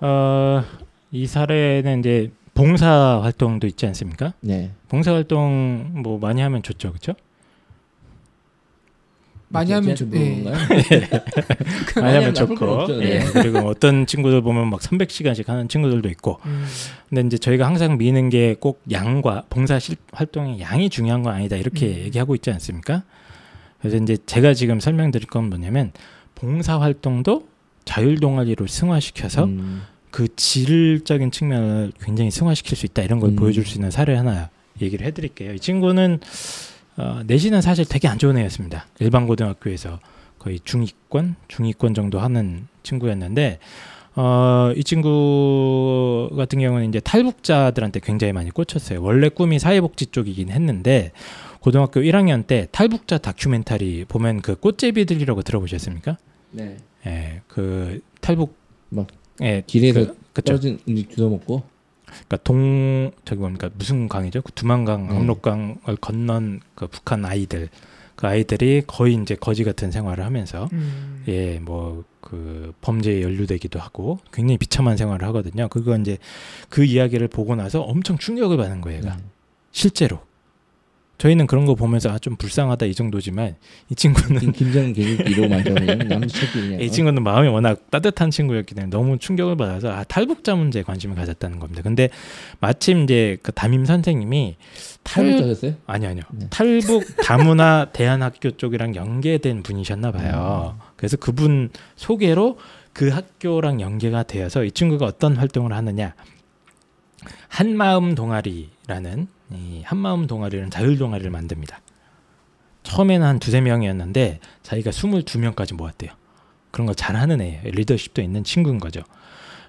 어, 이 사례는 이제 봉사 활동도 있지 않습니까? 네. 봉사 활동 뭐 많이 하면 좋죠, 그렇죠? 많이 하면 좀 좋- 예. 그런가요? 많이 하면 좋고. 예. 네. 그리고 어떤 친구들 보면 막 300시간씩 하는 친구들도 있고, 음, 근데 이제 저희가 항상 미는 게 꼭 양과 봉사 실, 활동의 양이 중요한 건 아니다 이렇게 음. 얘기하고 있지 않습니까? 그래서 이제 제가 지금 설명드릴 건 뭐냐면 봉사 활동도 자율 동아리로 승화시켜서 음. 그 질적인 측면을 굉장히 승화시킬 수 있다 이런 걸 음. 보여줄 수 있는 사례 하나 얘기를 해드릴게요. 이 친구는 어, 내신은 사실 되게 안 좋은 애였습니다. 일반 고등학교에서 거의 중위권, 중위권 정도 하는 친구였는데 어, 이 친구 같은 경우는 이제 탈북자들한테 굉장히 많이 꽂혔어요. 원래 꿈이 사회복지 쪽이긴 했는데 고등학교 1학년 때 탈북자 다큐멘터리 보면 그 꽃제비들이라고 들어보셨습니까? 네. 예, 그 탈북 막 예, 길에서 그. 떨어진 음식 주워 먹고. 그러니까 동 저기 뭡니까 무슨 강이죠? 그 두만강 네. 압록강을 건넌 그 북한 아이들 그 아이들이 거의 이제 거지 같은 생활을 하면서 음. 예뭐 그 범죄에 연루되기도 하고 굉장히 비참한 생활을 하거든요. 그거 이제 그 이야기를 보고 나서 엄청 충격을 받은 거예요. 얘가 음. 실제로 저희는 그런 거 보면서 아, 좀 불쌍하다 이 정도지만 이 친구는 김- 김정 개국기로 만져 그냥 남새끼 그냥. 이 친구는 마음이 워낙 따뜻한 친구였기 때문에 너무 충격을 받아서 아, 탈북자 문제에 관심을 가졌다는 겁니다. 근데 마침 이제 그 담임 선생님이 탈 탈북자셨어요? 아니 아니요 네. 탈북 다문화 대안학교 쪽이랑 연계된 분이셨나 봐요. 음. 그래서 그분 소개로 그 학교랑 연계가 되어서 이 친구가 어떤 활동을 하느냐 한마음 동아리라는 이 한마음 동아리는 자율 동아리를 만듭니다. 처음에는 한 두세 명이었는데 자기가 22명까지 모았대요. 그런 거 잘하는 애예요. 리더십도 있는 친구인 거죠.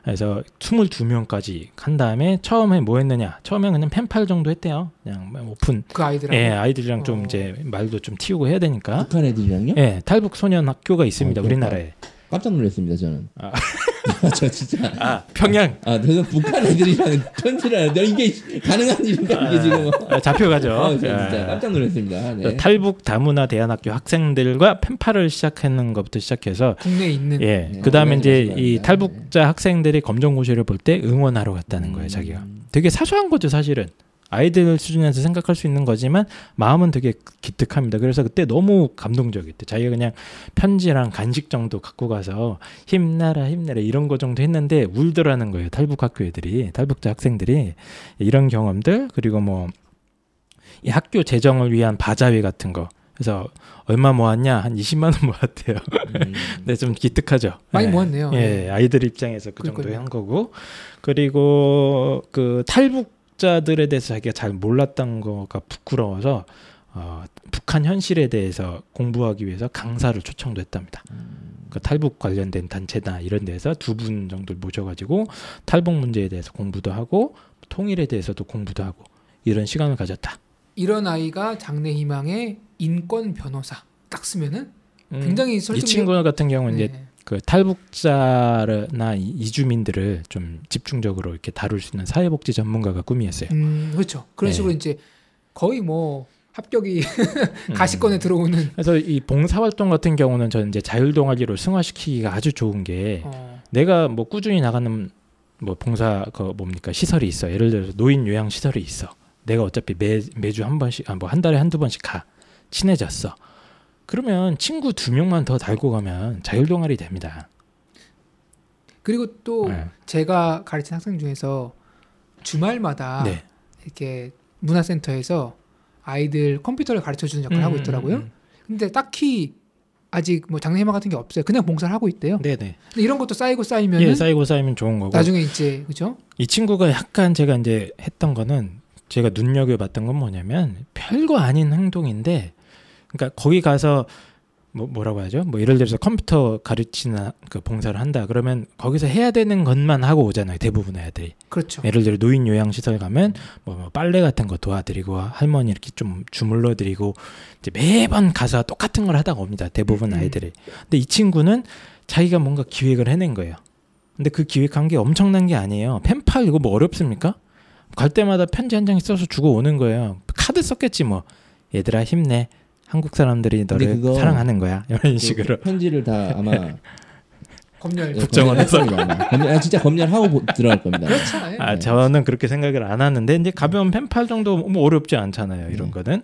그래서 22명까지 한 다음에 처음에 뭐 했느냐? 처음에 그냥 펜팔 정도 했대요. 그냥 오픈. 그 아이들하고 예, 아이들이랑 좀 어. 이제 말도 좀 튀우고 해야 되니까. 북한 애들이랑요? 예, 탈북 소년 학교가 있습니다. 어, 우리나라에. 깜짝 놀랐습니다 저는. 아. 저 진짜. 아, 평양. 아, 그래서 북한 애들이랑 편지를 하는데 이게 가능한 일인가 이게 지금. 아, 잡혀가죠. 어, 저 진짜 예. 깜짝 놀랐습니다. 네. 탈북 다문화 대안학교 학생들과 펜팔을 시작하는 것부터 시작해서 국내에 있는 예. 네, 그다음에 네, 이제. 이 네. 탈북자 학생들이 검정고시를 볼 때 응원하러 갔다는 거예요, 자기가. 음. 되게 사소한 거죠, 사실은. 아이들 수준에서 생각할 수 있는 거지만 마음은 되게 기특합니다. 그래서 그때 너무 감동적이었대. 자기가 그냥 편지랑 간식 정도 갖고 가서 힘내라 힘내라 이런 거 정도 했는데 울더라는 거예요. 탈북 학교 애들이 탈북자 학생들이 이런 경험들 그리고 뭐 이 학교 재정을 위한 바자회 같은 거. 그래서 얼마 모았냐 한 20만 원 모았대요. 음. 근데 좀 기특하죠. 많이 예. 모았네요. 예, 아이들 입장에서 그 그러니까요. 한 거고 그리고 그 탈북 자들에 대해서 자기가 잘 몰랐던 거가 부끄러워서 어, 북한 현실에 대해서 공부하기 위해서 강사를 초청도 했답니다. 그 탈북 관련된 단체나 이런 데서 두 분 정도를 모셔가지고 탈북 문제에 대해서 공부도 하고 통일에 대해서도 공부도 하고 이런 시간을 가졌다. 이런 아이가 장래 희망의 인권 변호사 딱 쓰면은 음, 굉장히 이 설득력 친구 같은 경우는 이제 네. 그 탈북자나 이- 이주민들을 좀 집중적으로 이렇게 다룰 수 있는 사회복지 전문가가 꿈이었어요. 음, 그렇죠. 그런 네. 식으로 이제 거의 뭐 합격이 음. 가시권에 들어오는 그래서 이 봉사활동 같은 경우는 저는 이제 자율동아리로 승화시키기가 아주 좋은 게 어, 내가 뭐 꾸준히 나가는 뭐 봉사 그 뭡니까 시설이 있어. 예를 들어서 노인 요양 시설이 있어. 내가 어차피 매 매주 한 번씩 아 뭐 한 달에 한두 번씩 가 친해졌어. 그러면 친구 두 명만 더 달고 가면 자율 동아리 됩니다. 그리고 또 네. 제가 가르친 학생 중에서 주말마다 네. 이렇게 문화센터에서 아이들 컴퓨터를 가르쳐 주는 역할을 하고 음, 있더라고요. 음, 근데 딱히 아직 뭐 장래희망 같은 게 없어요. 그냥 봉사를 하고 있대요. 음. 네네. 근데 이런 것도 쌓이고 쌓이면 예, 은 쌓이고 쌓이면 좋은 거고. 나중에 이제 그죠? 이 친구가 약간 제가 이제 했던 거는 제가 눈여겨 봤던 건 뭐냐면 별거 아닌 행동인데 그러니까 거기 가서 뭐 뭐라고 하죠? 뭐 예를 들어서 컴퓨터 가르치나 그 봉사를 한다 그러면 거기서 해야 되는 것만 하고 오잖아요. 대부분의 애들이. 그렇죠. 예를 들어 노인 요양 시설 가면 뭐, 뭐 빨래 같은 거 도와드리고 할머니 이렇게 좀 주물러 드리고 이제 매번 가서 똑같은 걸 하다가 옵니다. 대부분 음. 아이들이. 근데 이 친구는 자기가 뭔가 기획을 해낸 거예요. 근데 그 기획한 게 엄청난 게 아니에요. 펜팔 이거 뭐 어렵습니까? 갈 때마다 편지 한 장 써서 주고 오는 거예요. 카드 썼겠지 뭐. 얘들아 힘내. 한국 사람들이 너를 그거 사랑하는 거야. 이런 그 식으로. 편지를 다 아마 검열. 예, 국정원에서? 검열, 아, 진짜 검열하고 보- 들어갈 겁니다. 그렇죠. 예. 아, 저는 그렇게 생각을 안 하는데 이제 가벼운 펜팔 정도 뭐 어렵지 않잖아요. 이런 네. 거는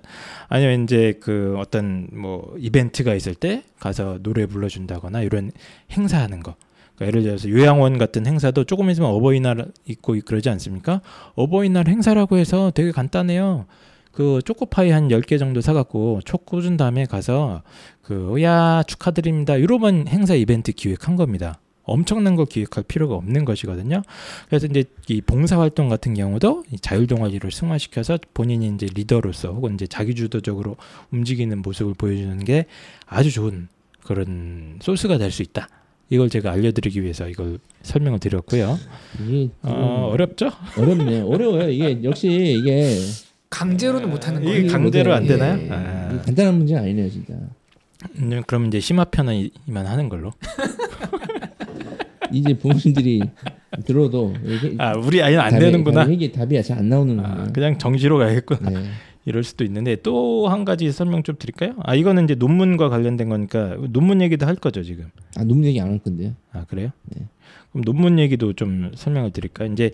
아니면 이제 그 어떤 뭐 이벤트가 있을 때 가서 노래 불러준다거나 이런 행사하는 거. 그러니까 예를 들어서 요양원 같은 행사도 조금 있으면 어버이날 있고 그러지 않습니까? 어버이날 행사라고 해서 되게 간단해요. 그 초코파이 한 10개 정도 사갖고 촉 꽂은 다음에 가서 그, 야, 축하드립니다. 이러면 행사 이벤트 기획한 겁니다. 엄청난 걸 기획할 필요가 없는 것이거든요. 그래서 이제 이 봉사 활동 같은 경우도 이 자율 동아리를 승화시켜서 본인이 이제 리더로서 혹은 이제 자기 주도적으로 움직이는 모습을 보여주는 게 아주 좋은 그런 소스가 될 수 있다. 이걸 제가 알려드리기 위해서 이걸 설명을 드렸고요. 이게 어, 어렵죠? 어렵네요. 어려워요. 이게 역시 이게 강제로는 못 하는 거예요. 강제로 안 예, 되나요? 예. 아. 간단한 문제 아니네요, 진짜. 음, 그럼 이제 심화편은 이- 이만 하는 걸로. 이제 부모님들이 들어도 이게 아, 우리 아이는 안 답이- 되는구나. 답이 이게 답이 잘 안 나오는 아, 거예요. 그냥 정지로 가야겠구나. 네. 이럴 수도 있는데 또 한 가지 설명 좀 드릴까요? 아 이거는 이제 논문과 관련된 거니까 논문 얘기도 할 거죠 지금. 아 논문 얘기 안 할 건데요. 아 그래요? 네. 그럼 논문 얘기도 좀 설명을 드릴까요? 이제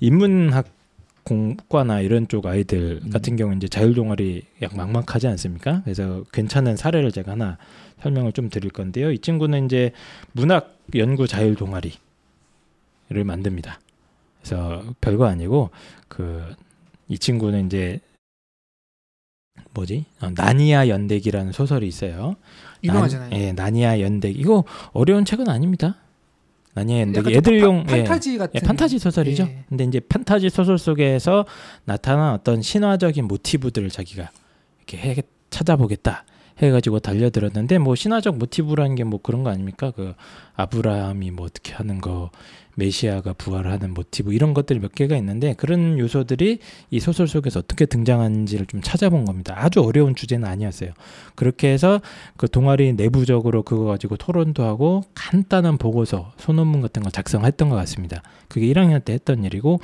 인문학 공과나 이런 쪽 아이들 음. 같은 경우 이제 자율 동아리 약 막막하지 않습니까? 그래서 괜찮은 사례를 제가 하나 설명을 좀 드릴 건데요. 이 친구는 이제 문학 연구 자율 동아리를 만듭니다. 그래서 별거 아니고 그 이 친구는 이제 뭐지? 어, 나니아 연대기라는 소설이 있어요. 유명하잖아요. 난, 예, 나니아 연대기. 이거 어려운 책은 아닙니다. 약간 좀 애들용 파, 예, 판타지 같은 예, 판타지 소설이죠. 예. 근데 이제 판타지 소설 속에서 나타난 어떤 신화적인 모티브들을 자기가 이렇게 해, 찾아보겠다 해가지고 달려들었는데 뭐 신화적 모티브라는 게 뭐 그런 거 아닙니까? 그 아브라함이 뭐 어떻게 하는 거, 메시아가 부활하는 모티브 이런 것들이 몇 개가 있는데 그런 요소들이 이 소설 속에서 어떻게 등장하는지를 좀 찾아본 겁니다. 아주 어려운 주제는 아니었어요. 그렇게 해서 그 동아리 내부적으로 그거 가지고 토론도 하고 간단한 보고서, 소논문 같은 거 작성했던 것 같습니다. 그게 1학년 때 했던 일이고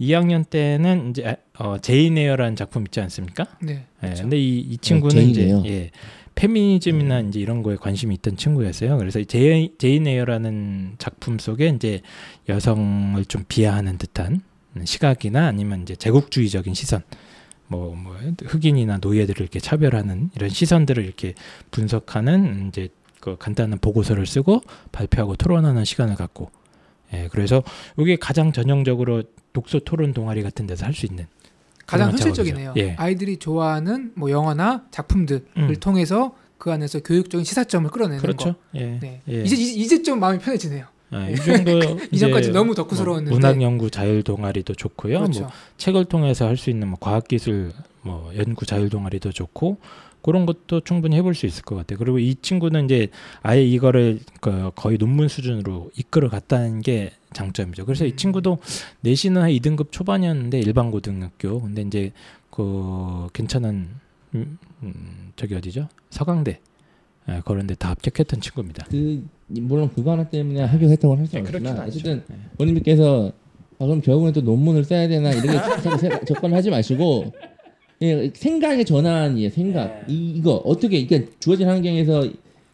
2학년 때는 이제 어, 제인 에어라는 작품 있지 않습니까? 네. 예, 그렇죠. 근데 이, 이 친구는 제인 이제. 예, 페미니즘이나 이제 이런 거에 관심이 있던 친구였어요. 그래서 이 제인, 제인 에어라는 작품 속에 이제 여성을 좀 비하하는 듯한 시각이나 아니면 이제 제국주의적인 시선, 뭐, 뭐 흑인이나 노예들을 이렇게 차별하는 이런 시선들을 이렇게 분석하는 이제 그 간단한 보고서를 쓰고 발표하고 토론하는 시간을 갖고, 예, 그래서 이게 가장 전형적으로 독서 토론 동아리 같은 데서 할 수 있는 가장 현실적이네요. 예. 아이들이 좋아하는 뭐 영화나 작품들을 음. 통해서 그 안에서 교육적인 시사점을 끌어내는 그렇죠. 거. 예. 네. 예. 이제 이제 좀 마음이 편해지네요. 아, 이 정도 이전까지 너무 덕후스러웠는데. 뭐 문학 연구 자율 동아리도 좋고요. 그렇죠. 뭐 책을 통해서 할 수 있는 뭐 과학 기술 뭐 연구 자율 동아리도 좋고 그런 것도 충분히 해볼 수 있을 것 같아요. 그리고 이 친구는 이제 아예 이거를 그 거의 논문 수준으로 이끌어 갔다는 게 장점이죠. 그래서 이 음. 친구도 내신은 한 2등급 초반이었는데 일반 고등학교 근데 이제 그 괜찮은 음, 음, 저기 어디죠? 서강대 예, 그런데 다 합격했던 친구입니다. 그 물론 그거 하나 때문에 합격했다고 할수 예, 없지만. 어쨌든 예. 본인께서 아, 그럼 결국엔 또 논문을 써야 되나 이렇게 접근하지 마시고 예, 생각의 전환이에요. 생각 네. 이, 이거 어떻게 그러니까 주어진 환경에서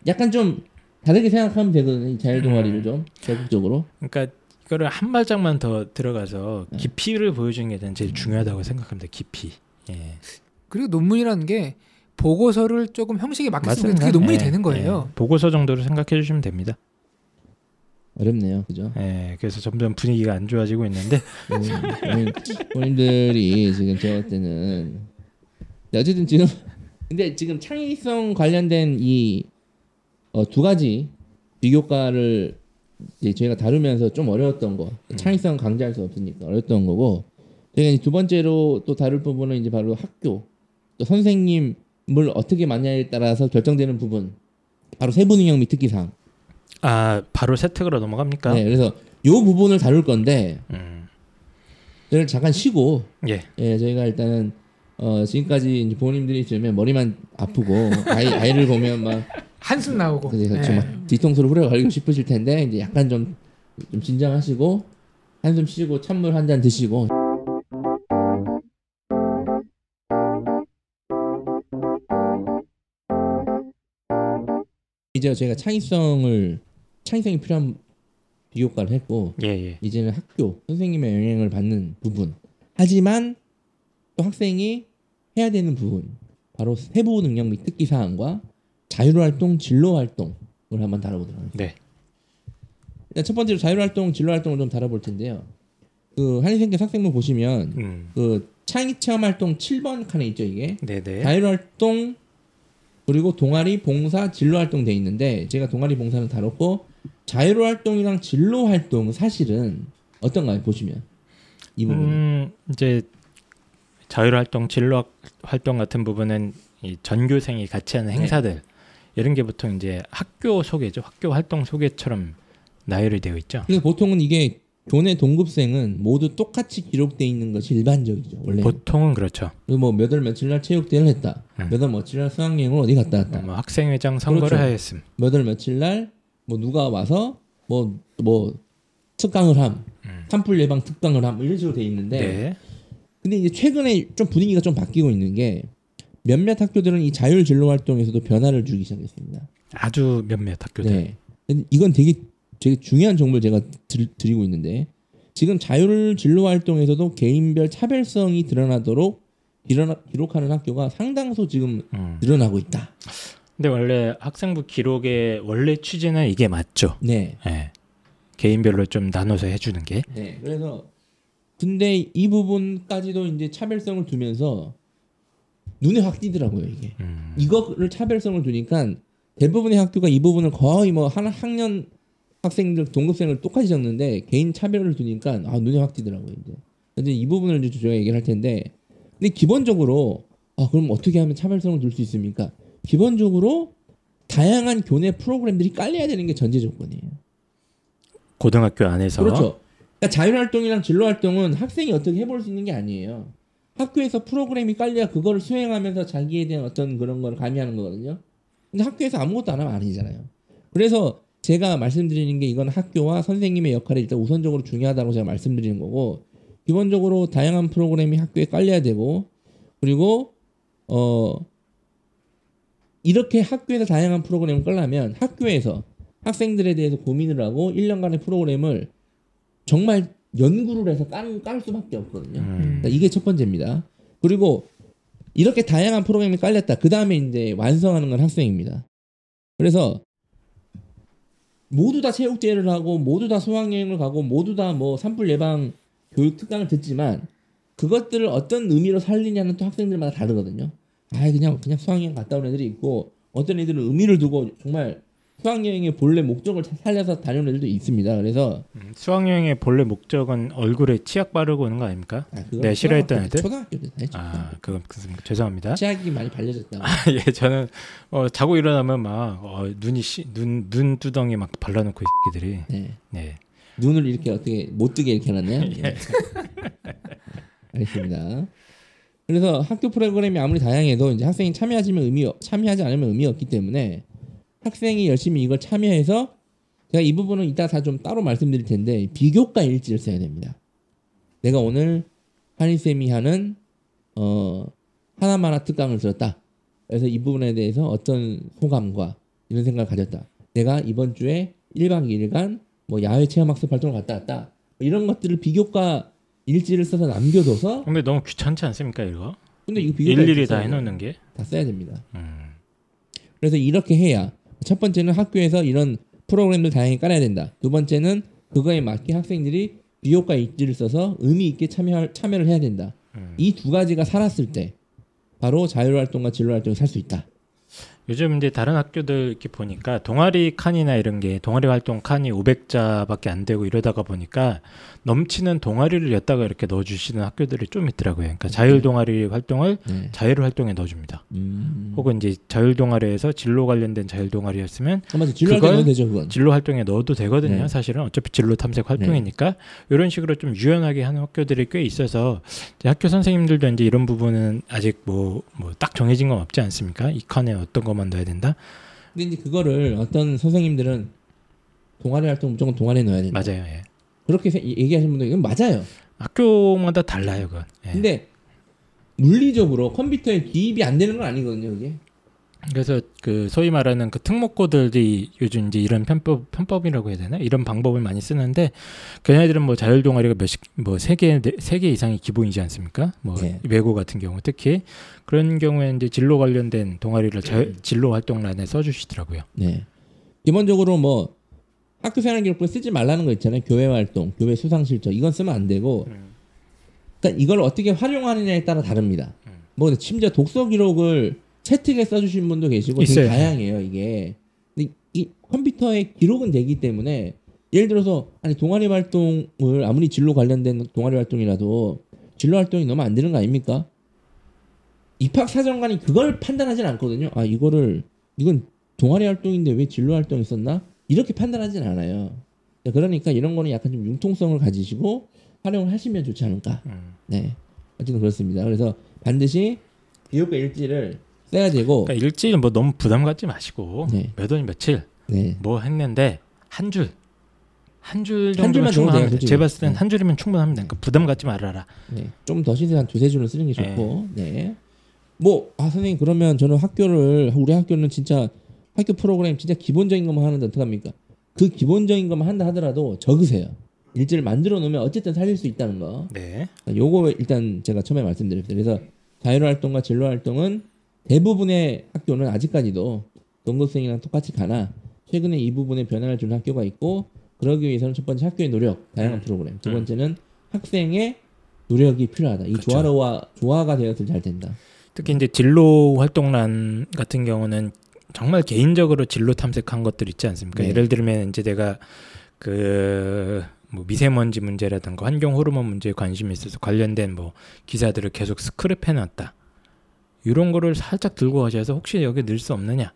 약간 좀 다르게 생각하면 되거든요. 이 자율 동아리를 음. 좀 적극적으로. 그러니까 이거를 한 발짝만 더 들어가서 네. 깊이를 보여주는 게 저는 제일 중요하다고 생각합니다. 깊이. 예. 그리고 논문이라는 게 보고서를 조금 형식에 맡겼으면 그게 맞습니다. 논문이 예, 되는 거예요. 예. 보고서 정도로 생각해 주시면 됩니다. 어렵네요, 그죠? 예. 그래서 점점 분위기가 안 좋아지고 있는데 음, 본인들이 지금 제가 볼 때는 네, 어쨌든 지금 근데 지금 창의성 관련된 이 어, 두 가지 비교과를 이제 저희가 다루면서 좀 어려웠던 거 창의성 강조할 수 없으니까 어려웠던 거고 저희가 두 번째로 또 다룰 부분은 이제 바로 학교 또 선생님을 어떻게 만나냐에 따라서 결정되는 부분 바로 세부능력 및 특기사항 아 바로 세특으로 넘어갑니까? 네, 그래서 요 부분을 다룰 건데 음. 저희를 잠깐 쉬고 예. 예, 저희가 일단은 어, 지금까지 이제 부모님들이 들으면 머리만 아프고 아이 아이를 보면 막 한숨 나오고. 그래서 예. 좀막 뒤통수를 후려 걸리고 싶으실 텐데 이제 약간 좀, 좀 진정하시고 한숨 쉬고 찬물 한 잔 드시고 이제 저희가 창의성을 창의성이 필요한 비교과를 했고 예, 예. 이제는 학교 선생님의 영향을 받는 부분. 하지만 또 학생이 해야 되는 부분 바로 세부 능력 및 특기 사항과 자율활동, 진로활동을 한번 다뤄보도록 하겠습니다. 네. 일단 첫 번째로 자율활동, 진로활동을 좀 다뤄볼 텐데요. 그 한의생계 학생부 보시면 음. 그 창의 체험 활동 7번 칸에 있죠 이게 네, 네. 자율 활동 그리고 동아리 봉사 진로 활동 돼 있는데 제가 동아리 봉사는 다뤘고 자율 활동이랑 진로 활동 사실은 어떤가요 보시면 이 부분 은 음, 이제 자율 활동, 진로 활동 같은 부분은 이 전교생이 같이 하는 네. 행사들 이런 게 보통 이제 학교 소개죠. 학교 활동 소개처럼 나열이 되어 있죠. 그래서 보통은 이게 교내 동급생은 모두 똑같이 기록돼 있는 것이 일반적이죠 원래 보통은 그렇죠. 그리고 뭐몇월 며칠 날 체육대회를 했다 음. 몇월 며칠 날 수학여행을 어디 갔다 왔다 뭐 학생회장 선거를 그렇죠. 하였음. 몇월 며칠 날 뭐 누가 와서 뭐뭐 특강을 함 음. 산불 예방 특강을 함 이런 식으로 돼 있는데 네. 근데 이제 최근에 좀 분위기가 좀 바뀌고 있는 게 몇몇 학교들은 이 자율 진로 활동에서도 변화를 주기 시작했습니다. 아주 몇몇 학교들. 네. 이건 되게 되게 중요한 정보를 제가 드, 드리고 있는데 지금 자율 진로 활동에서도 개인별 차별성이 드러나도록 일어나, 기록하는 학교가 상당수 지금 음. 늘어나고 있다. 근데 원래 학생부 기록의 원래 취지는 이게 맞죠. 네. 예. 개인별로 좀 나눠서 해주는 게. 네. 그래서 근데 이 부분까지도 이제 차별성을 두면서 눈에 확 띄더라고요, 이게. 음. 이거를 차별성을 두니까 대부분의 학교가 이 부분을 거의 뭐한 학년 학생들 동급생을 똑같이 적는데 개인 차별을 두니까 아 눈에 확 띄더라고요 이제. 근데 이 부분을 이제 저희가 얘기를 할 텐데 근데 기본적으로 아 그럼 어떻게 하면 차별성을 둘 수 있습니까? 기본적으로 다양한 교내 프로그램들이 깔려야 되는 게 전제 조건이에요. 고등학교 안에서. 그렇죠. 그러니까 자율활동이랑 진로활동은 학생이 어떻게 해볼 수 있는 게 아니에요. 학교에서 프로그램이 깔려야 그거를 수행하면서 자기에 대한 어떤 그런 걸 가미하는 거거든요. 근데 학교에서 아무것도 안 하면 아니잖아요. 그래서 제가 말씀드리는 게 이건 학교와 선생님의 역할이 일단 우선적으로 중요하다고 제가 말씀드리는 거고 기본적으로 다양한 프로그램이 학교에 깔려야 되고 그리고 어 이렇게 학교에서 다양한 프로그램을 깔려면 학교에서 학생들에 대해서 고민을 하고 1년간의 프로그램을 정말 연구를 해서 깔, 깔 수밖에 없거든요. 음. 그러니까 이게 첫 번째입니다. 그리고 이렇게 다양한 프로그램이 깔렸다. 그 다음에 이제 완성하는 건 학생입니다. 그래서 모두 다 체육대회를 하고 모두 다 수학여행을 가고 모두 다 뭐 산불 예방 교육 특강을 듣지만 그것들을 어떤 의미로 살리냐는 또 학생들마다 다르거든요. 아 그냥 그냥 수학여행 갔다 온 애들이 있고 어떤 애들은 의미를 두고 정말 수학여행의 본래 목적을 살려서 다니는 애들도 있습니다. 그래서 음, 수학여행의 본래 목적은 얼굴에 치약 바르고 오는 거 아닙니까? 아, 네, 싫어했던 애들? 초등학교 때 했죠. 아, 그건 그렇습니까? 죄송합니다. 치약이 많이 발려졌다. 예, 저는 어, 자고 일어나면 막 어, 눈이 시, 눈, 눈 두덩이 막 발라놓고 이 새끼들이. 네. 네. 눈을 이렇게 어떻게 못 뜨게 이렇게 해놨나요? 예. 네. 알겠습니다. 그래서 학교 프로그램이 아무리 다양해도 이제 학생이 참여하지 면 의미 없- 참여하지 않으면 의미 없기 때문에 학생이 열심히 이걸 참여해서 제가 이 부분은 이따 다좀 따로 말씀드릴 텐데 비교과 일지를 써야 됩니다. 내가 오늘 한희 쌤이 하는 어 하나마나 특강을 들었다. 그래서 이 부분에 대해서 어떤 소감과 이런 생각을 가졌다. 내가 이번 주에 1박 2일간 뭐 야외 체험학습 활동을 갔다 왔다. 뭐 이런 것들을 비교과 일지를 써서 남겨둬서 근데 너무 귀찮지 않습니까 이거? 근데 이거 비교과 일일이 다. 해놓는 게. 다 써야 됩니다. 음. 그래서 이렇게 해야 첫 번째는 학교에서 이런 프로그램들 다양히 깔아야 된다. 두 번째는 그거에 맞게 학생들이 비교과 일지를 써서 의미 있게 참여 참여를 해야 된다. 음. 이두 가지가 살았을 때 바로 자율활동과 진로활동이 살 수 있다. 요즘 이제 다른 학교들 이렇게 보니까 동아리 칸이나 이런 게 동아리 활동 칸이 500자밖에 안 되고 이러다가 보니까 넘치는 동아리를 였다가 이렇게 넣어주시는 학교들이 좀 있더라고요. 그러니까 자율 동아리 활동을 네. 자율 활동에 넣어줍니다. 음. 혹은 이제 자율 동아리에서 진로 관련된 자율 동아리였으면 맞아. 진로활동 그걸 되죠 그건. 진로 활동에 넣어도 되거든요. 네. 사실은 어차피 진로 탐색 활동이니까 이런 식으로 좀 유연하게 하는 학교들이 꽤 있어서 학교 선생님들도 이제 이런 부분은 아직 뭐 뭐 딱 정해진 건 없지 않습니까? 이 칸에 어떤 것만 넣어야 된다. 근데 이제 그거를 어떤 선생님들은 동아리 활동 무조건 동아리에 넣어야 된다. 맞아요. 예. 그렇게 세- 얘기하시는 분들 이건 맞아요. 학교마다 달라요, 그건. 예. 근데 물리적으로 컴퓨터에 기입이 안 되는 건 아니거든요, 그게. 그래서 그 소위 말하는 그 특목고들이 요즘 이제 이런 편법 편법이라고 해야 되나 이런 방법을 많이 쓰는데 걔네들은 뭐 자율 동아리가 몇십 뭐세개세 개 이상이 기본이지 않습니까? 뭐 네. 외고 같은 경우 특히 그런 경우에 이제 진로 관련된 동아리를 자, 음. 진로 활동란에 써주시더라고요. 네. 기본적으로 뭐 학교 생활 기록부 쓰지 말라는 거 있잖아요. 교회 활동, 교회 수상 실적 이건 쓰면 안 되고. 그러니까 이걸 어떻게 활용하느냐에 따라 다릅니다. 음. 뭐 심지어 독서 기록을 채택에 써주신 분도 계시고 되게 있어요. 다양해요 이게. 근데 이 컴퓨터에 기록은 되기 때문에 예를 들어서 아니 동아리 활동을 아무리 진로 관련된 동아리 활동이라도 진로 활동이 너무 안 되는 거 아닙니까? 입학 사정관이 그걸 판단하진 않거든요. 아 이거를 이건 동아리 활동인데 왜 진로 활동이 있었나? 이렇게 판단하진 않아요. 그러니까 이런 거는 약간 좀 융통성을 가지시고 활용을 하시면 좋지 않을까. 음. 네. 어쨌든 그렇습니다. 그래서 반드시 교육과 일지를 써야 되고, 그러니까 일주일 뭐 너무 부담 갖지 마시고 네. 몇 월 며칠 네. 뭐 했는데 한 줄. 한줄한 정도면 줄만 적어도 충분합니다. 돼요. 제가 봤을 땐 네. 한 줄이면 충분합니다. 그러니까 부담 갖지 말아라. 네. 좀더 시세 한 두세 줄은 쓰는 게 좋고, 네. 뭐, 아, 선생님, 그러면 저는 학교를, 우리 학교는 진짜 학교 프로그램 진짜 기본적인 것만 하는데 어떡합니까? 그 기본적인 것만 한다 하더라도 적으세요. 일지를 만들어 놓으면 어쨌든 살릴 수 있다는 거. 네. 요거 일단 제가 처음에 말씀드렸어요. 그래서 자율활동과 진로활동은 대부분의 학교는 아직까지도 동급생이랑 똑같이 가나 최근에 이 부분에 변화를 주는 학교가 있고 그러기 위해서는 첫 번째 학교의 노력, 다양한 음. 프로그램. 두 음. 번째는 학생의 노력이 필요하다. 이 그쵸. 조화로와 조화가 되었을 잘 된다. 특히 이제 진로 활동란 같은 경우는 정말 개인적으로 진로 탐색한 것들 있지 않습니까? 네. 예를 들면 이제 내가 그 뭐 미세먼지 문제라든가 환경 호르몬 문제에 관심이 있어서 관련된 뭐 기사들을 계속 스크랩해 놨다. 이런 거를 살짝 들고 가셔서 혹시 여기 넣을 수 없느냐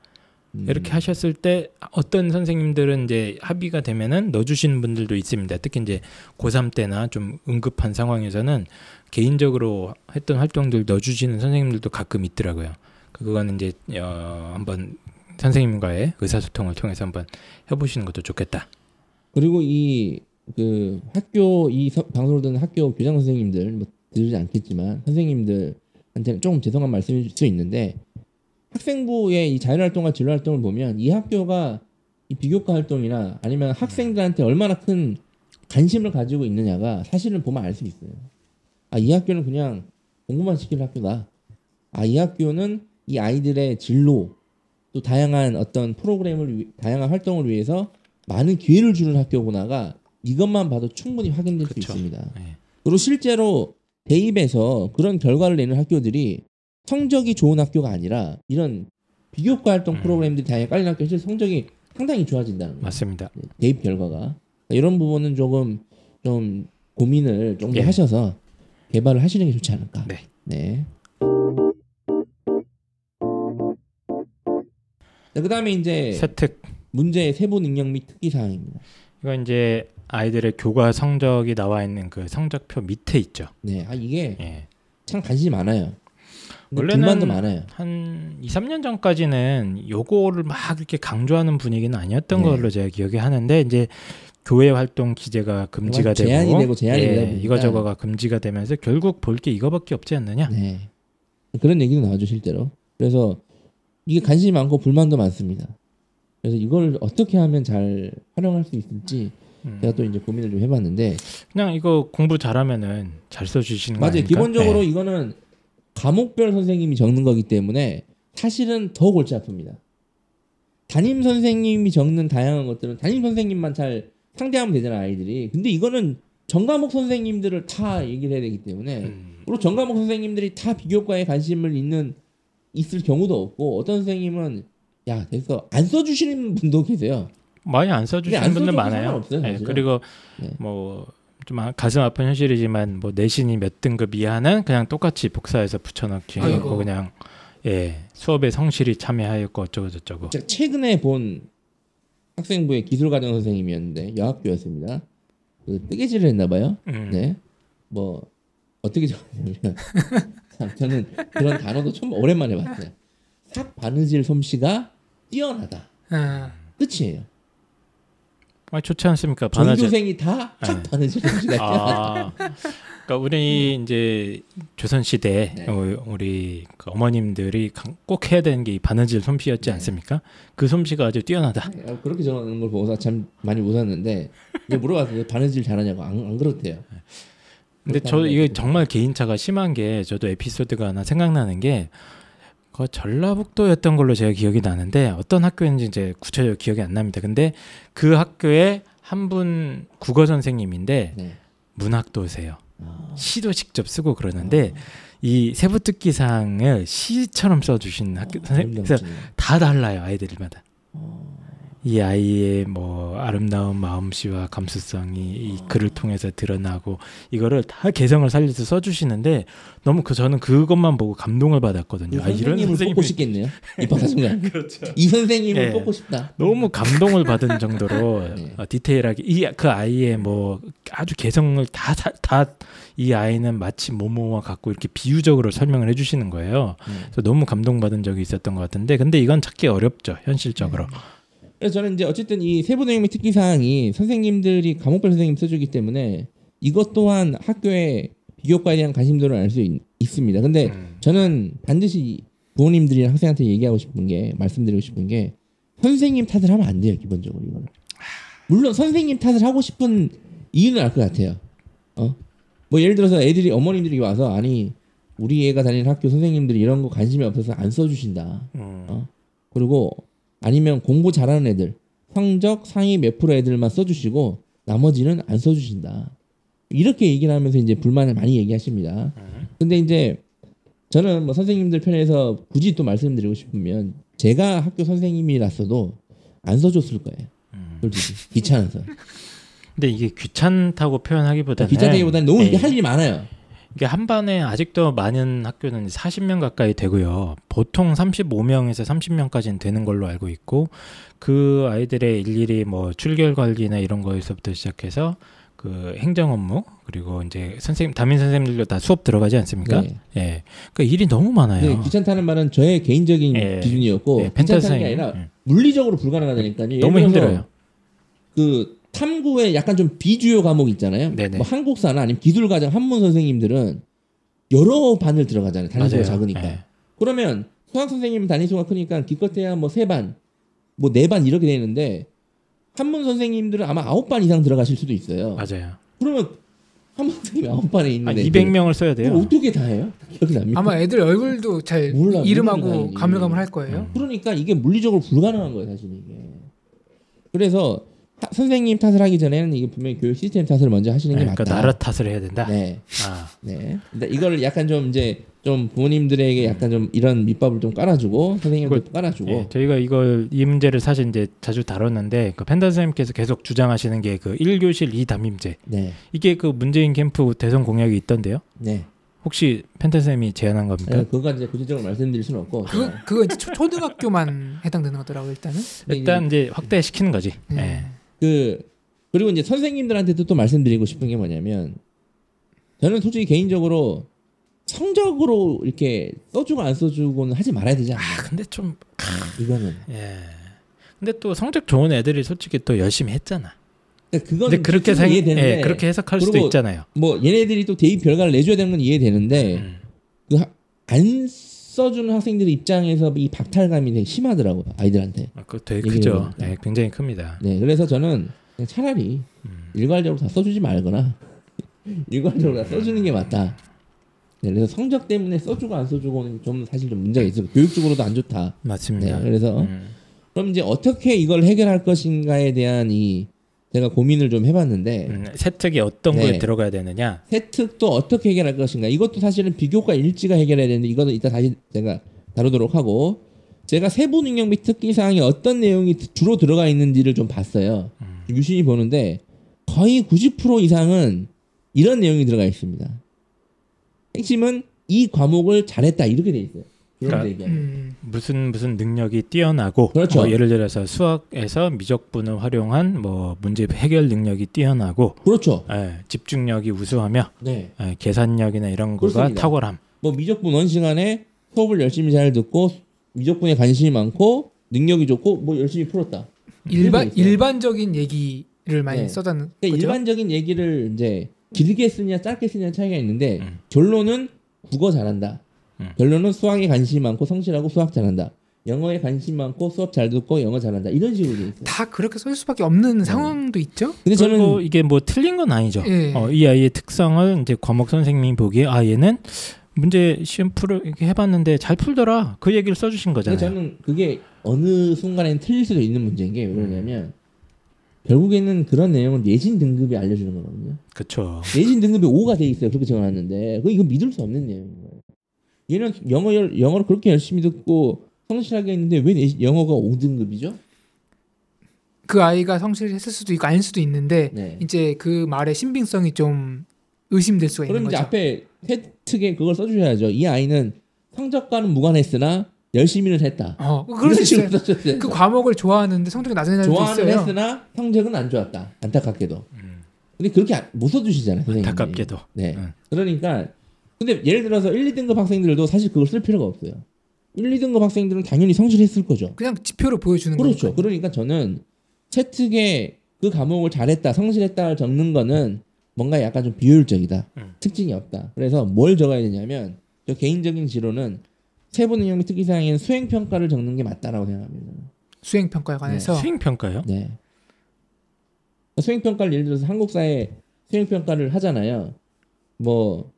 음. 이렇게 하셨을 때 어떤 선생님들은 이제 합의가 되면은 넣어주시는 분들도 있습니다. 특히 이제 고3 때나 좀 응급한 상황에서는 개인적으로 했던 활동들 넣어주시는 선생님들도 가끔 있더라고요. 그거는 이제 어, 한번 선생님과의 의사소통을 통해서 한번 해보시는 것도 좋겠다. 그리고 이 그 학교 이 서- 방송을 듣는 학교 교장 선생님들 뭐 들으지 않겠지만 선생님들 한테는 조금 죄송한 말씀일 수 있는데 학생부의 이 자율활동과 진로활동을 보면 이 학교가 이 비교과 활동이나 아니면 학생들한테 얼마나 큰 관심을 가지고 있느냐가 사실은 보면 알 수 있어요. 아 이 학교는 그냥 공부만 시키는 학교다. 아 이 학교는 이 아이들의 진로 또 다양한 어떤 프로그램을 위- 다양한 활동을 위해서 많은 기회를 주는 학교구나가 이것만 봐도 충분히 확인될 그쵸. 수 있습니다. 네. 그리고 실제로 대입에서 그런 결과를 내는 학교들이 성적이 좋은 학교가 아니라 이런 비교과 활동 음. 프로그램들이 다양하게 깔린 학교 실 성적이 상당히 좋아진다는 거예요. 맞습니다. 대입 결과가 그러니까 이런 부분은 조금 좀 고민을 좀더 예. 하셔서 개발을 하시는 게 좋지 않을까. 네. 네. 자, 그다음에 이제 세특 문제의 세부 능력 및 특기 사항입니다. 이거 이제 아이들의 교과 성적이 나와 있는 그 성적표 밑에 있죠. 네, 아 이게 예. 참 관심이 많아요. 원래는- 많아요. 한 2, 3년 전까지는 요거를 막 이렇게 강조하는 분위기는 아니었던 네. 걸로 제가 기억이 하는데 이제 교회 활동 기재가 금지가 되고 제한이 되고 제한이 예, 보니까. 이거저거가 금지가 되면서 결국 볼 게 이거밖에 없지 않느냐? 네. 그런 얘기도 나와죠 실제로. 그래서 이게 관심이 많고 불만도 많습니다. 그래서 이걸 어떻게 하면 잘 활용할 수 있을지 음, 제가 또 이제 고민을 좀 해봤는데 그냥 이거 공부 잘하면은 잘 써주시는 거 맞아요. 아닙니까? 기본적으로 예. 이거는 과목별 선생님이 적는 거기 때문에 사실은 더 골치 아픕니다. 담임 선생님이 적는 다양한 것들은 담임 선생님만 잘 상대하면 되잖아 아이들이. 근데 이거는 전과목 선생님들을 다 얘기를 해야 되기 때문에 음, 그리고 전과목 선생님들이 다 비교과에 관심을 있는 있을 경우도 없고 어떤 선생님은 야 됐어 안 써주시는 분도 계세요. 많이 안 써주시는 안 분들 많아요. 사실은. 그리고 네. 뭐좀 가슴 아픈 현실이지만 뭐 내신이 몇 등급 이하는 그냥 똑같이 복사해서 붙여넣기. 해갖고 그냥 예 수업에 성실히 참여하였고 어쩌고 저쩌고 제가 최근에 본 학생부의 기술과정 선생님이었는데 여학교였습니다. 그 뜨개질을 했나 봐요. 음, 네. 뭐 어떻게 적었냐면 참 저는 그런 단어도 좀 오랜만에 봤어요. 삭 바느질 솜씨가 뛰어나다. 아, 끝이에요. 아, 좋지 않습니까? 바느질. 전교생이 다 네. 바느질을. 아, 그러니까 우리 이제 조선 시대 네. 어, 우리 그 어머님들이 강- 꼭 해야 되는 게이 바느질 솜씨였지 네. 않습니까? 그 솜씨가 아주 뛰어나다. 아, 그렇게 전하는 걸 보고서 참 많이 웃었는데 이제 물어봤어요. 바느질 잘하냐고 안, 안 그렇대요. 근데 그렇게 저 이게. 정말 개인차가 심한 게 저도 에피소드가 하나 생각나는 게 그 전라북도였던 걸로 제가 기억이 나는데 어떤 학교인지 이제 구체적으로 기억이 안 납니다. 근데 그 학교에 한 분 국어 선생님인데 네. 문학도세요. 아, 시도 직접 쓰고 그러는데 이 세부특기상을 시처럼 써주신 학교 선생님 그래서. 다 달라요 아이들마다. 어, 이 아이의 뭐 아름다운 마음씨와 감수성이 이 글을 통해서 드러나고 이거를 다 개성을 살려서 써주시는데 너무 그 저는 그것만 보고 감동을 받았거든요. 그아 이런 선생님을 선생님이 뽑고 싶겠네요. 입학하 순간. 그렇죠. 이 선생님을 예. 뽑고 싶다. 너무 감동을 받은 정도로 네. 어, 디테일하게 이 그 아이의 뭐 아주 개성을 다 다 이 아이는 마치 모모와 같고 이렇게 비유적으로 설명을 해주시는 거예요. 네. 그래서 너무 감동받은 적이 있었던 것 같은데 근데 이건 찾기 어렵죠 현실적으로. 그래서 저는 이제 어쨌든 이 세부능력의 특기 사항이 선생님들이 과목별 선생님 써주기 때문에 이것 또한 학교의 비교과에 대한 관심도를 알 수 있습니다. 근데 음. 저는 반드시 부모님들이랑 학생한테 얘기하고 싶은 게 말씀드리고 싶은 게 선생님 탓을 하면 안 돼요 기본적으로 이거는 물론 선생님 탓을 하고 싶은 이유는 알 것 같아요 어 뭐 예를 들어서 애들이 어머님들이 와서 아니 우리 애가 다니는 학교 선생님들이 이런 거 관심이 없어서 안 써주신다 음. 어? 그리고 아니면 공부 잘하는 애들 성적 상위 몇 프로 애들만 써주시고 나머지는 안 써주신다. 이렇게 얘기를 하면서 이제 불만을 많이 얘기하십니다. 근데 이제 저는 뭐 선생님들 편에서 굳이 또 말씀드리고 싶으면 제가 학교 선생님이랐어도 안 써줬을 거예요. 음. 솔직히 귀찮아서. 근데 이게 귀찮다고 표현하기보다는 귀찮다기보다는 너무 예, 할 일이 많아요. 이게 한 반에 아직도 많은 학교는 40명 가까이 되고요. 보통 35명에서 30명까지는 되는 걸로 알고 있고 그 아이들의 일일이 뭐 출결 관리나 이런 거에서부터 시작해서 그 행정 업무 그리고 이제 선생님 담임 선생님들도 다 수업 들어가지 않습니까? 네. 예. 그러니까 일이 너무 많아요. 근데 귀찮다는 말은 저의 개인적인 예. 기준이었고 예, 귀찮다는 게. 아니라 예. 물리적으로 불가능하다니까요. 너무 힘들어요. 그 탐구에 약간 좀 비주요 과목 있잖아요. 네네. 뭐 한국사나 아니면 기술 과정 한문 선생님들은 여러 반을 들어가잖아요. 단위수가. 작으니까. 예. 그러면 수학 선생님은 단위수가 크니까 기껏해야 뭐 세 반, 뭐 네 반 이렇게 되는데 한문 선생님들은 아마 아홉 반 이상 들어가실 수도 있어요. 맞아요. 그러면 한문 선생님이 아홉 반에 아, 있는데 200명을 써야 돼요. 어떻게 다 해요? 기억이 납니까? 아마 애들 얼굴도 잘 몰라, 이름하고. 가물가물할 거예요. 음. 그러니까 이게 물리적으로 불가능한 거예요, 사실 이게. 그래서 하- 선생님 탓을 하기 전에는 이게 분명히 교육 시스템 탓을 먼저 하시는 게 네, 그러니까 맞다. 나라 탓을 해야 된다. 네, 아, 네. 근데 이걸 약간 좀 이제 좀 부모님들에게 약간 좀 이런 밑밥을 좀 깔아주고 선생님도 깔아주고 예, 저희가 이걸 이 문제를 사실 이제 자주 다뤘는데 그 펜다 선생님께서 계속 주장하시는 게 그 1교실 2담임제 네, 이게 그 문재인 캠프 대선 공약이 있던데요. 네. 혹시 펜타 선생님이 제안한 겁니까? 네, 그거 이제 구체적으로 말씀드릴 수는 없고 그거 그거 이제 초, 초등학교만 해당되는 거더라고 일단은. 근데 일단 이제 확대시키는 거지. 네. 예. 그 그리고 이제 선생님들한테도 또 말씀드리고 싶은 게 뭐냐면 저는 솔직히 개인적으로 성적으로 이렇게 써주고 안 써주고는 하지 말아야 되지 않나 아 근데 좀 이거는 예. 근데 또 성적 좋은 애들이 솔직히 또 열심히 했잖아. 그러니까 그건 근데 그렇게 생 이해되는데 예, 그렇게 해석할 수도 있잖아요. 뭐 얘네들이 또 대입 결과를 내줘야 되는 건 이해되는데 음. 그안 써주는 학생들 입장에서 이 박탈감이 되게 심하더라고요 아이들한테. 아, 그거 되게 크죠. 예, 굉장히 큽니다. 네, 그래서 저는 차라리 음. 일괄적으로 다 써주지 말거나 일괄적으로 다 써주는 게 맞다. 네, 그래서 성적 때문에 써주고 안 써주고는 좀 사실 좀 문제가 있어요. 교육적으로도 안 좋다. 맞습니다. 네, 그래서 음. 그럼 이제 어떻게 이걸 해결할 것인가에 대한 이 제가 고민을 좀 해봤는데 음, 세특이 어떤 네. 거에 들어가야 되느냐? 세특도 어떻게 해결할 것인가 이것도 사실은 비교과 일지가 해결해야 되는데 이거는 이따 다시 제가 다루도록 하고 제가 세부 능력 및 특기 사항에 어떤 내용이 주로 들어가 있는지를 좀 봤어요. 음. 유심히 보는데 거의 90% 이상은 이런 내용이 들어가 있습니다. 핵심은 이 과목을 잘했다 이렇게 돼 있어요. 그러니까 얘기하면. 음. 무슨 무슨 능력이 뛰어나고 그렇죠. 뭐 예를 들어서 수학에서 미적분을 활용한 뭐 문제 해결 능력이 뛰어나고 그렇죠. 예, 집중력이 우수하며 네. 예, 계산력이나 이런 거가 그렇습니다. 탁월함. 뭐 미적분 원 시간에 수업을 열심히 잘 듣고 미적분에 관심이 많고 능력이 좋고 뭐 열심히 풀었다. 일반. 일반적인 얘기 를 많이 네. 써다는 그러니까 거죠. 일반적인 얘기를 이제 길게 쓰냐 짧게 쓰냐 차이가 있는데 음. 결론은 국어 잘한다. 음. 결론은 수학에 관심이 많고 성실하고 수학 잘한다. 영어에 관심 많고 수업 잘 듣고 영어 잘한다. 이런 식으로 돼 있어요. 다 그렇게 쓸 수밖에 없는 상황도 있죠. 근데 그리고 저는 이게 뭐 틀린 건 아니죠. 예. 어, 이 아이의 특성을 이제 과목 선생님이 보기에 아 얘는 문제 시험 풀을 이렇게 해봤는데 잘 풀더라. 그 얘기를 써주신 거잖아요. 저는 그게 어느 순간에는 틀릴 수도 있는 문제인 게왜 그러냐면 결국에는 그런 내용은 내신 등급이 알려주는 거거든요. 그렇죠. 내신 등급이 5가 돼 있어요. 그렇게 정해놨는데 그 이거 믿을 수 없는 내용인 거예요. 얘는 영어 영어를 그렇게 열심히 듣고 성실하게 했는데 왜 영어가 5등급이죠? 그 아이가 성실했을 수도 있고 아닐 수도 있는데 네. 이제 그 말의 신빙성이 좀 의심될 수가 있는 그럼 이제 거죠. 앞에 혜택에 그걸 써주셔야죠. 이 아이는 성적과는 무관했으나 열심히는 했다. 어, 그럴 수 있어요. 식으로 써줬어요. 그 과목을 좋아하는데 성적이 낮은 애들도 좋아는 있어요. 했으나 성적은 안 좋았다. 안타깝게도. 음, 근데 그렇게 안- 못 써주시잖아요. 선생님이. 안타깝게도. 네. 음. 그러니까 근데 예를 들어서 1, 2등급 학생들도 사실 그걸 쓸 필요가 없어요. 1, 2등급 학생들은 당연히 성실했을 거죠. 그냥 지표로 보여주는 그렇죠. 거니까. 그러니까 저는 채특에 그 과목을 잘했다, 성실했다 적는 거는 뭔가 약간 좀 비효율적이다. 음. 특징이 없다. 그래서 뭘 적어야 되냐면 저 개인적인 지로는 세부 능력 및 특기사항에는 수행 평가를 적는 게 맞다라고 생각합니다. 수행 평가에 관해서 수행 평가요? 네. 수행 평가를 예를 들어서 한국사에 수행 평가를 하잖아요. 뭐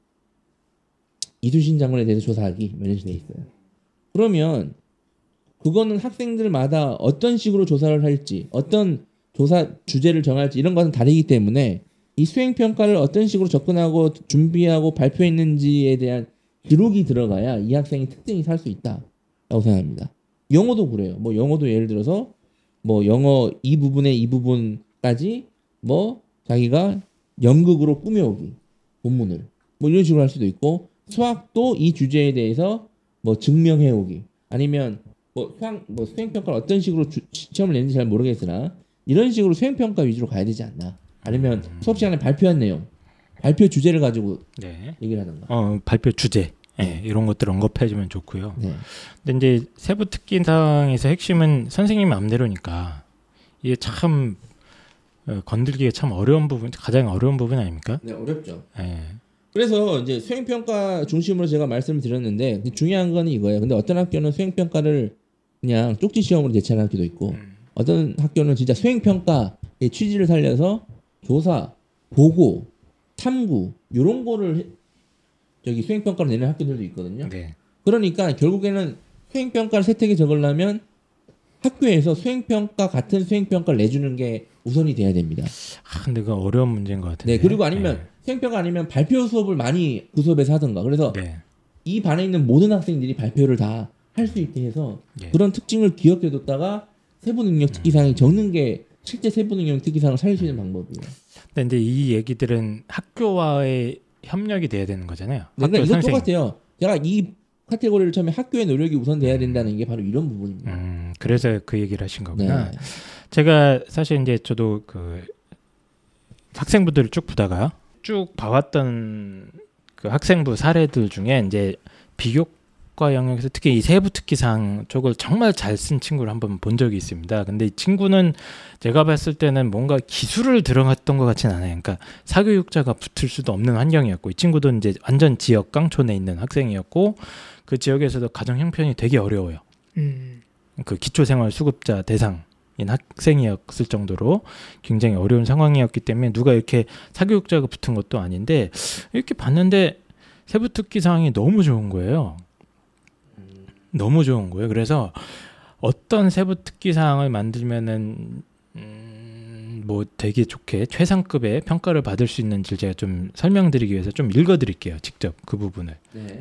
이순신 장군에 대해서 조사하기 돼 있어요. 그러면 그거는 학생들마다 어떤 식으로 조사를 할지, 어떤 조사 주제를 정할지 이런 것은 다르기 때문에 이 수행 평가를 어떤 식으로 접근하고 준비하고 발표했는지에 대한 기록이 들어가야 이 학생이 특징이 살 수 있다라고 생각합니다. 영어도 그래요. 뭐 영어도 예를 들어서 뭐 영어 이 부분의 이 부분까지 뭐 자기가 연극으로 꾸며오기 본문을 뭐 이런 식으로 할 수도 있고 수학도 이 주제에 대해서 뭐 증명해 오기 아니면 뭐 수학 뭐 수행 평가를 어떤 식으로 주- 시험을 내는지 잘 모르겠으나 이런 식으로 수행 평가 위주로 가야 되지 않나 아니면 수업 시간에 발표한 내용 발표 주제를 가지고 네. 얘기를 하던가 어, 발표 주제. 예, 이런 것들 언급해주면 좋고요. 네. 근데 이제 세부 특기 사항에서 핵심은 선생님 마음대로니까 이게 참 어, 건들기가 참 어려운 부분, 가장 어려운 부분 아닙니까? 네 어렵죠 예. 그래서 이제 수행평가 중심으로 제가 말씀을 드렸는데 중요한 건 이거예요. 근데 어떤 학교는 수행평가를 그냥 쪽지 시험으로 제출하는 학교도 있고 음. 어떤 학교는 진짜 수행평가의 취지를 살려서 조사, 보고, 탐구 이런 거를 해- 저기 수행평가로 내는 학교들도 있거든요. 네. 그러니까 결국에는 수행평가를 세택에 적으려면 학교에서 수행평가 같은 수행평가를 내주는 게 우선이 돼야 됩니다. 아, 근데 그 어려운 문제인 것 같은데. 네, 그리고 아니면 수행평가 아니면 발표 수업을 많이 그 수업에서 하든가. 그래서 네. 이 반에 있는 모든 학생들이 발표를 다 할 수 있게 해서 네. 그런 특징을 기억해뒀다가 세부 능력 특기사항이 적는 게 실제 세부 능력 특기사항을 살릴 수 있는 방법이에요. 근데 이제 이 얘기들은 학교와의 협력이 돼야 되는 거잖아요. 그러니까 학교 이거 선생. 똑같아요. 제가 이 카테고리를 처음에 학교의 노력이 우선 돼야 된다는 게 바로 이런 부분입니다. 음, 그래서 그 얘기를 하신 네. 거구나. 제가 사실 이제 저도 그 학생부들을 쭉 보다가 쭉 봐왔던 그 학생부 사례들 중에 이제 비교과 영역에서 특히 이 세부 특기상 쪽을 정말 잘 쓴 친구를 한번 본 적이 있습니다. 근데 이 친구는 제가 봤을 때는 뭔가 기술을 들어갔던 것 같지는 않아요. 그러니까 사교육자가 붙을 수도 없는 환경이었고 이 친구도 이제 완전 지역 깡촌에 있는 학생이었고 그 지역에서도 가정 형편이 되게 어려워요. 음, 그 기초생활 수급자 대상인 학생이었을 정도로 굉장히 어려운 상황이었기 때문에 누가 이렇게 사교육자가 붙은 것도 아닌데 이렇게 봤는데 세부 특기 사항이 너무 좋은 거예요. 너무 좋은 거예요. 그래서 어떤 세부 특기 사항을 만들면은 음, 뭐 되게 좋게 최상급의 평가를 받을 수 있는지 제가 좀 설명드리기 위해서 좀 읽어드릴게요. 직접 그 부분을. 네.